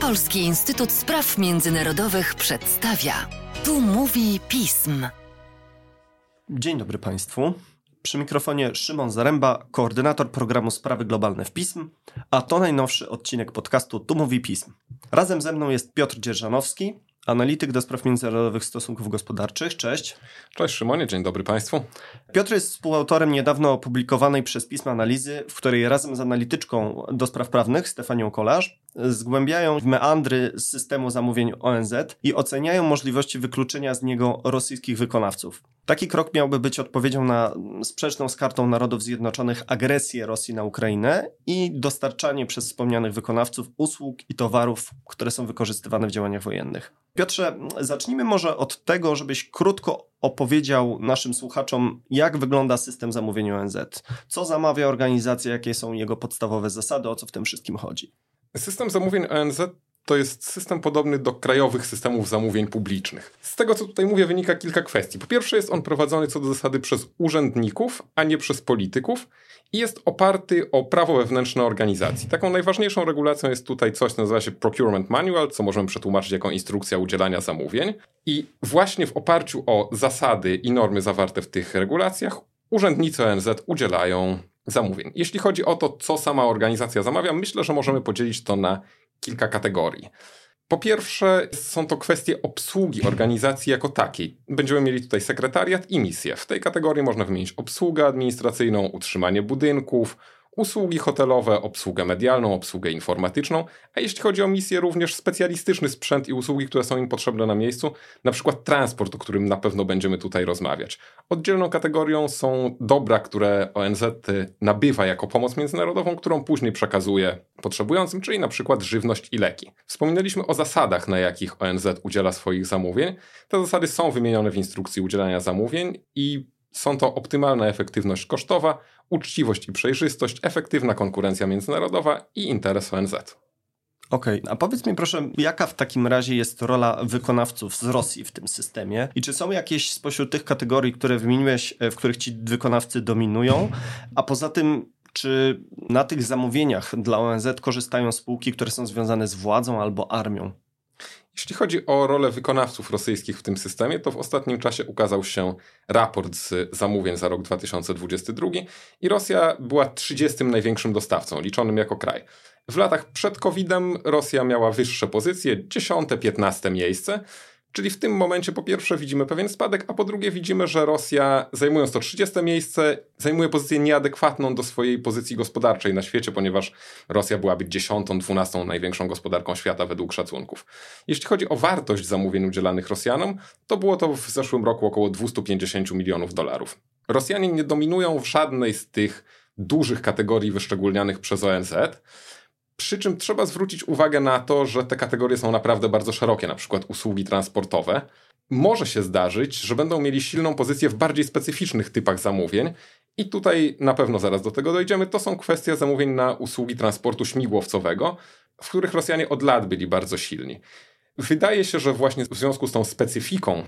Polski Instytut Spraw Międzynarodowych przedstawia. Tu mówi pism. Dzień dobry Państwu. Przy mikrofonie Szymon Zaręba, koordynator programu Sprawy Globalne w Pism, a to najnowszy odcinek podcastu Tu mówi pism. Razem ze mną jest Piotr Dzierżanowski, analityk do spraw międzynarodowych stosunków gospodarczych. Cześć. Cześć Szymonie, dzień dobry Państwu. Piotr jest współautorem niedawno opublikowanej przez pisma analizy, w której razem z analityczką do spraw prawnych Stefanią Kolarz zgłębiają meandry systemu zamówień ONZ i oceniają możliwości wykluczenia z niego rosyjskich wykonawców. Taki krok miałby być odpowiedzią na sprzeczną z Kartą Narodów Zjednoczonych agresję Rosji na Ukrainę i dostarczanie przez wspomnianych wykonawców usług i towarów, które są wykorzystywane w działaniach wojennych. Piotrze, zacznijmy może od tego, żebyś krótko opowiedział naszym słuchaczom, jak wygląda system zamówień ONZ. Co zamawia organizacja, jakie są jego podstawowe zasady, o co w tym wszystkim chodzi. System zamówień ONZ to jest system podobny do krajowych systemów zamówień publicznych. Z tego, co tutaj mówię, wynika kilka kwestii. Po pierwsze, jest on prowadzony co do zasady przez urzędników, a nie przez polityków i jest oparty o prawo wewnętrzne organizacji. Taką najważniejszą regulacją jest tutaj coś, co nazywa się Procurement Manual, co możemy przetłumaczyć jako instrukcja udzielania zamówień. I właśnie w oparciu o zasady i normy zawarte w tych regulacjach, urzędnicy ONZ udzielają zamówień. Jeśli chodzi o to, co sama organizacja zamawia, myślę, że możemy podzielić to na kilka kategorii. Po pierwsze, są to kwestie obsługi organizacji jako takiej. Będziemy mieli tutaj sekretariat i misję. W tej kategorii można wymienić obsługę administracyjną, utrzymanie budynków, usługi hotelowe, obsługę medialną, obsługę informatyczną, a jeśli chodzi o misję, również specjalistyczny sprzęt i usługi, które są im potrzebne na miejscu, na przykład transport, o którym na pewno będziemy tutaj rozmawiać. Oddzielną kategorią są dobra, które ONZ nabywa jako pomoc międzynarodową, którą później przekazuje potrzebującym, czyli na przykład żywność i leki. Wspominaliśmy o zasadach, na jakich ONZ udziela swoich zamówień. Te zasady są wymienione w instrukcji udzielania zamówień i są to optymalna efektywność kosztowa, uczciwość i przejrzystość, efektywna konkurencja międzynarodowa i interes ONZ. Okej, okay. a powiedz mi proszę, jaka w takim razie jest rola wykonawców z Rosji w tym systemie? I czy są jakieś spośród tych kategorii, które wymieniłeś, e, w których ci wykonawcy dominują? A poza tym, czy na tych zamówieniach dla ONZ korzystają spółki, które są związane z władzą albo armią? Jeśli chodzi o rolę wykonawców rosyjskich w tym systemie, to w ostatnim czasie ukazał się raport z zamówień za rok 2022 i Rosja była 30 największym dostawcą, liczonym jako kraj. W latach przed COVID-em Rosja miała wyższe pozycje, 10-15 miejsce, Czyli w tym momencie po pierwsze widzimy pewien spadek, a po drugie widzimy, że Rosja zajmując to 30 miejsce, zajmuje pozycję nieadekwatną do swojej pozycji gospodarczej na świecie, ponieważ Rosja byłaby 10, 12 największą gospodarką świata według szacunków. Jeśli chodzi o wartość zamówień udzielanych Rosjanom, to było to w zeszłym roku około 250 milionów dolarów. Rosjanie nie dominują w żadnej z tych dużych kategorii wyszczególnianych przez ONZ. Przy czym trzeba zwrócić uwagę na to, że te kategorie są naprawdę bardzo szerokie, na przykład usługi transportowe. Może się zdarzyć, że będą mieli silną pozycję w bardziej specyficznych typach zamówień, i tutaj na pewno zaraz do tego dojdziemy. To są kwestie zamówień na usługi transportu śmigłowcowego, w których Rosjanie od lat byli bardzo silni. Wydaje się, że właśnie w związku z tą specyfiką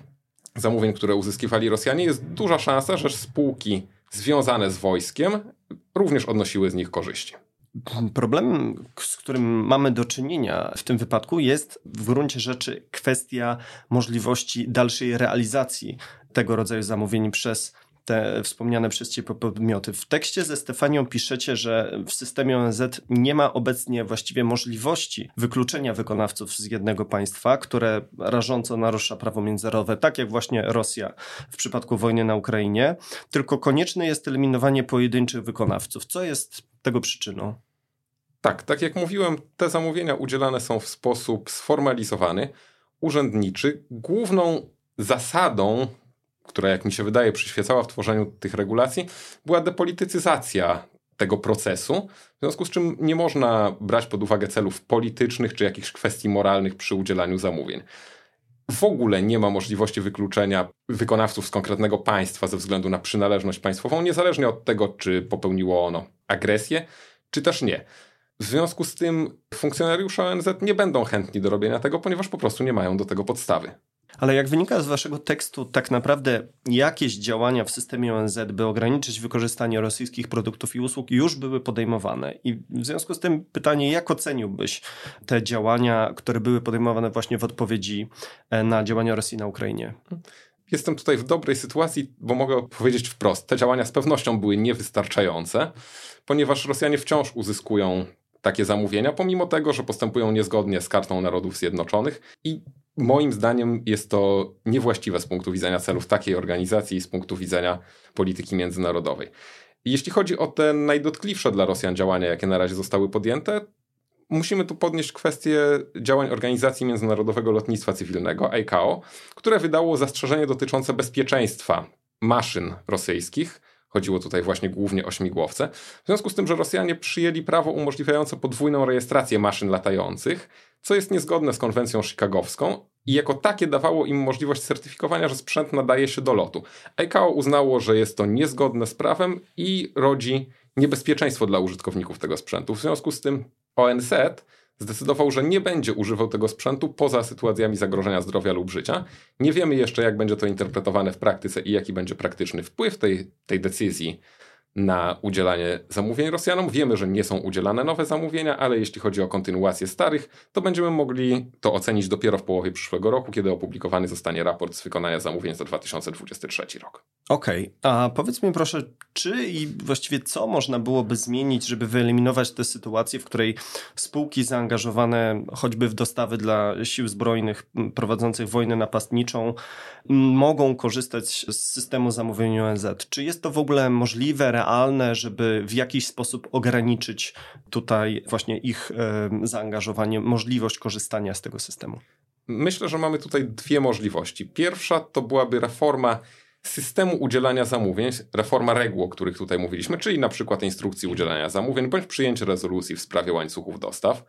zamówień, które uzyskiwali Rosjanie, jest duża szansa, że spółki związane z wojskiem również odnosiły z nich korzyści. Problemem, z którym mamy do czynienia w tym wypadku, jest w gruncie rzeczy kwestia możliwości dalszej realizacji tego rodzaju zamówień przez te wspomniane przez Ciebie podmioty. W tekście ze Stefanią piszecie, że w systemie ONZ nie ma obecnie właściwie możliwości wykluczenia wykonawców z jednego państwa, które rażąco narusza prawo międzynarodowe, tak jak właśnie Rosja w przypadku wojny na Ukrainie, tylko konieczne jest eliminowanie pojedynczych wykonawców. Co jest tego przyczyną? Tak, tak jak mówiłem, te zamówienia udzielane są w sposób sformalizowany, urzędniczy. Główną zasadą, która jak mi się wydaje przyświecała w tworzeniu tych regulacji, była depolitycyzacja tego procesu, w związku z czym nie można brać pod uwagę celów politycznych czy jakichś kwestii moralnych przy udzielaniu zamówień. W ogóle nie ma możliwości wykluczenia wykonawców z konkretnego państwa ze względu na przynależność państwową, niezależnie od tego, czy popełniło ono agresję, czy też nie. W związku z tym funkcjonariusze ONZ nie będą chętni do robienia tego, ponieważ po prostu nie mają do tego podstawy. Ale jak wynika z waszego tekstu, tak naprawdę jakieś działania w systemie ONZ, by ograniczyć wykorzystanie rosyjskich produktów i usług, już były podejmowane. I w związku z tym pytanie, jak oceniłbyś te działania, które były podejmowane właśnie w odpowiedzi e, na działania Rosji na Ukrainie? Jestem tutaj w dobrej sytuacji, bo mogę powiedzieć wprost, te działania z pewnością były niewystarczające, ponieważ Rosjanie wciąż uzyskują takie zamówienia, pomimo tego, że postępują niezgodnie z Kartą Narodów Zjednoczonych i moim zdaniem jest to niewłaściwe z punktu widzenia celów takiej organizacji i z punktu widzenia polityki międzynarodowej. Jeśli chodzi o te najdotkliwsze dla Rosjan działania, jakie na razie zostały podjęte, musimy tu podnieść kwestię działań Organizacji Międzynarodowego Lotnictwa Cywilnego, ICAO, które wydało zastrzeżenie dotyczące bezpieczeństwa maszyn rosyjskich. Chodziło tutaj właśnie głównie o śmigłowce. W związku z tym, że Rosjanie przyjęli prawo umożliwiające podwójną rejestrację maszyn latających, co jest niezgodne z konwencją chicagowską i jako takie dawało im możliwość certyfikowania, że sprzęt nadaje się do lotu. ICAO uznało, że jest to niezgodne z prawem i rodzi niebezpieczeństwo dla użytkowników tego sprzętu. W związku z tym ONZ zdecydował, że nie będzie używał tego sprzętu poza sytuacjami zagrożenia zdrowia lub życia. Nie wiemy jeszcze, jak będzie to interpretowane w praktyce i jaki będzie praktyczny wpływ tej, tej decyzji na udzielanie zamówień Rosjanom. Wiemy, że nie są udzielane nowe zamówienia, ale jeśli chodzi o kontynuację starych, to będziemy mogli to ocenić dopiero w połowie przyszłego roku, kiedy opublikowany zostanie raport z wykonania zamówień za 2023 rok. Okej, okay. a powiedz mi proszę, czy i właściwie co można byłoby zmienić, żeby wyeliminować tę sytuację, w której spółki zaangażowane choćby w dostawy dla sił zbrojnych prowadzących wojnę napastniczą mogą korzystać z systemu zamówień ONZ? Czy jest to w ogóle możliwe, realne, żeby w jakiś sposób ograniczyć tutaj właśnie ich zaangażowanie, możliwość korzystania z tego systemu? Myślę, że mamy tutaj dwie możliwości. Pierwsza to byłaby reforma systemu udzielania zamówień, reforma reguł, o których tutaj mówiliśmy, czyli na przykład instrukcji udzielania zamówień, bądź przyjęcie rezolucji w sprawie łańcuchów dostaw.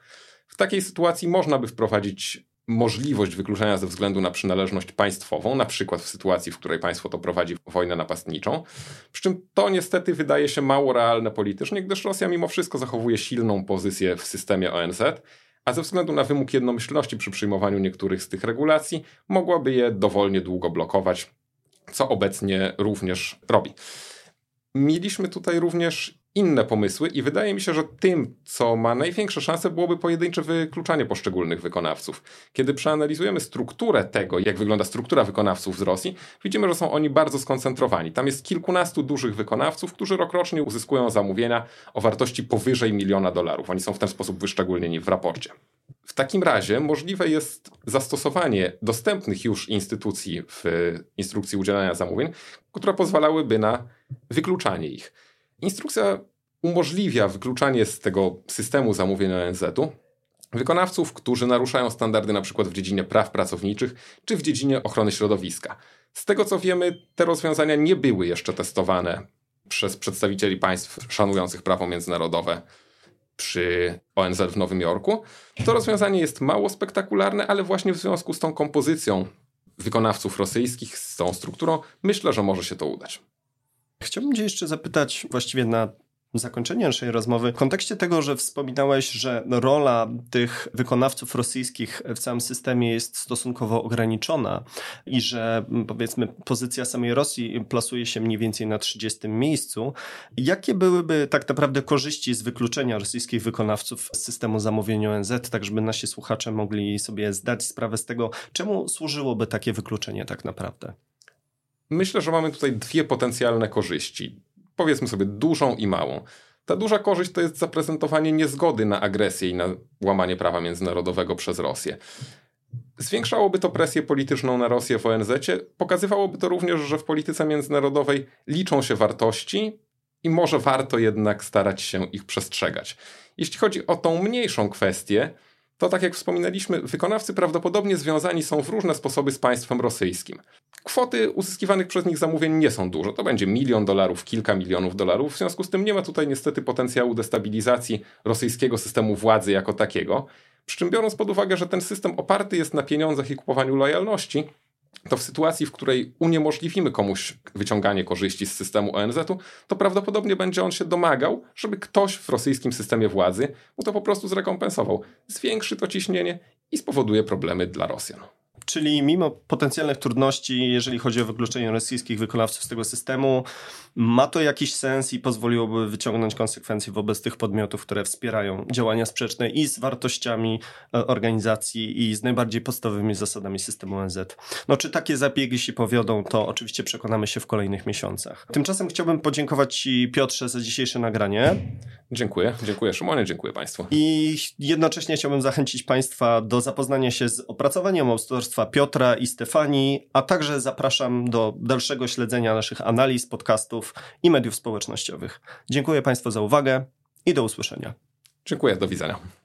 W takiej sytuacji można by wprowadzić możliwość wykluczenia ze względu na przynależność państwową, na przykład w sytuacji, w której państwo to prowadzi wojnę napastniczą. Przy czym to niestety wydaje się mało realne politycznie, gdyż Rosja mimo wszystko zachowuje silną pozycję w systemie ONZ, a ze względu na wymóg jednomyślności przy przyjmowaniu niektórych z tych regulacji, mogłaby je dowolnie długo blokować, co obecnie również robi. Mieliśmy tutaj również inne pomysły i wydaje mi się, że tym, co ma największe szanse, byłoby pojedyncze wykluczanie poszczególnych wykonawców. Kiedy przeanalizujemy strukturę tego, jak wygląda struktura wykonawców z Rosji, widzimy, że są oni bardzo skoncentrowani. Tam jest kilkunastu dużych wykonawców, którzy rokrocznie uzyskują zamówienia o wartości powyżej miliona dolarów. Oni są w ten sposób wyszczególnieni w raporcie. W takim razie możliwe jest zastosowanie dostępnych już instytucji w instrukcji udzielania zamówień, które pozwalałyby na wykluczanie ich. Instrukcja umożliwia wykluczanie z tego systemu zamówień ONZ-u wykonawców, którzy naruszają standardy np. w dziedzinie praw pracowniczych czy w dziedzinie ochrony środowiska. Z tego co wiemy, te rozwiązania nie były jeszcze testowane przez przedstawicieli państw szanujących prawo międzynarodowe przy ONZ w Nowym Jorku. To rozwiązanie jest mało spektakularne, ale właśnie w związku z tą kompozycją wykonawców rosyjskich, z tą strukturą, myślę, że może się to udać. Chciałbym Cię jeszcze zapytać właściwie na zakończenie naszej rozmowy, w kontekście tego, że wspominałeś, że rola tych wykonawców rosyjskich w całym systemie jest stosunkowo ograniczona i że powiedzmy pozycja samej Rosji plasuje się mniej więcej na 30 miejscu, jakie byłyby tak naprawdę korzyści z wykluczenia rosyjskich wykonawców z systemu zamówień ONZ, tak żeby nasi słuchacze mogli sobie zdać sprawę z tego, czemu służyłoby takie wykluczenie tak naprawdę? Myślę, że mamy tutaj dwie potencjalne korzyści. Powiedzmy sobie dużą i małą. Ta duża korzyść to jest zaprezentowanie niezgody na agresję i na łamanie prawa międzynarodowego przez Rosję. Zwiększałoby to presję polityczną na Rosję w ONZ, pokazywałoby to również, że w polityce międzynarodowej liczą się wartości i może warto jednak starać się ich przestrzegać. Jeśli chodzi o tą mniejszą kwestię, to tak jak wspominaliśmy, wykonawcy prawdopodobnie związani są w różne sposoby z państwem rosyjskim. Kwoty uzyskiwanych przez nich zamówień nie są duże. To będzie milion dolarów, kilka milionów dolarów. W związku z tym nie ma tutaj niestety potencjału destabilizacji rosyjskiego systemu władzy jako takiego. Przy czym biorąc pod uwagę, że ten system oparty jest na pieniądzach i kupowaniu lojalności, to w sytuacji, w której uniemożliwimy komuś wyciąganie korzyści z systemu ONZ-u, to prawdopodobnie będzie on się domagał, żeby ktoś w rosyjskim systemie władzy mu to po prostu zrekompensował. Zwiększy to ciśnienie i spowoduje problemy dla Rosjan. Czyli mimo potencjalnych trudności, jeżeli chodzi o wykluczenie rosyjskich wykonawców z tego systemu, ma to jakiś sens i pozwoliłoby wyciągnąć konsekwencje wobec tych podmiotów, które wspierają działania sprzeczne i z wartościami e, organizacji i z najbardziej podstawowymi zasadami systemu ONZ. No czy takie zabiegi się powiodą, to oczywiście przekonamy się w kolejnych miesiącach. Tymczasem chciałbym podziękować Ci Piotrze za dzisiejsze nagranie. Dziękuję, dziękuję Szymonie, dziękuję Państwu. I jednocześnie chciałbym zachęcić Państwa do zapoznania się z opracowaniem autorstwa Piotra i Stefanii, a także zapraszam do dalszego śledzenia naszych analiz, podcastów i mediów społecznościowych. Dziękuję Państwu za uwagę i do usłyszenia. Dziękuję, do widzenia.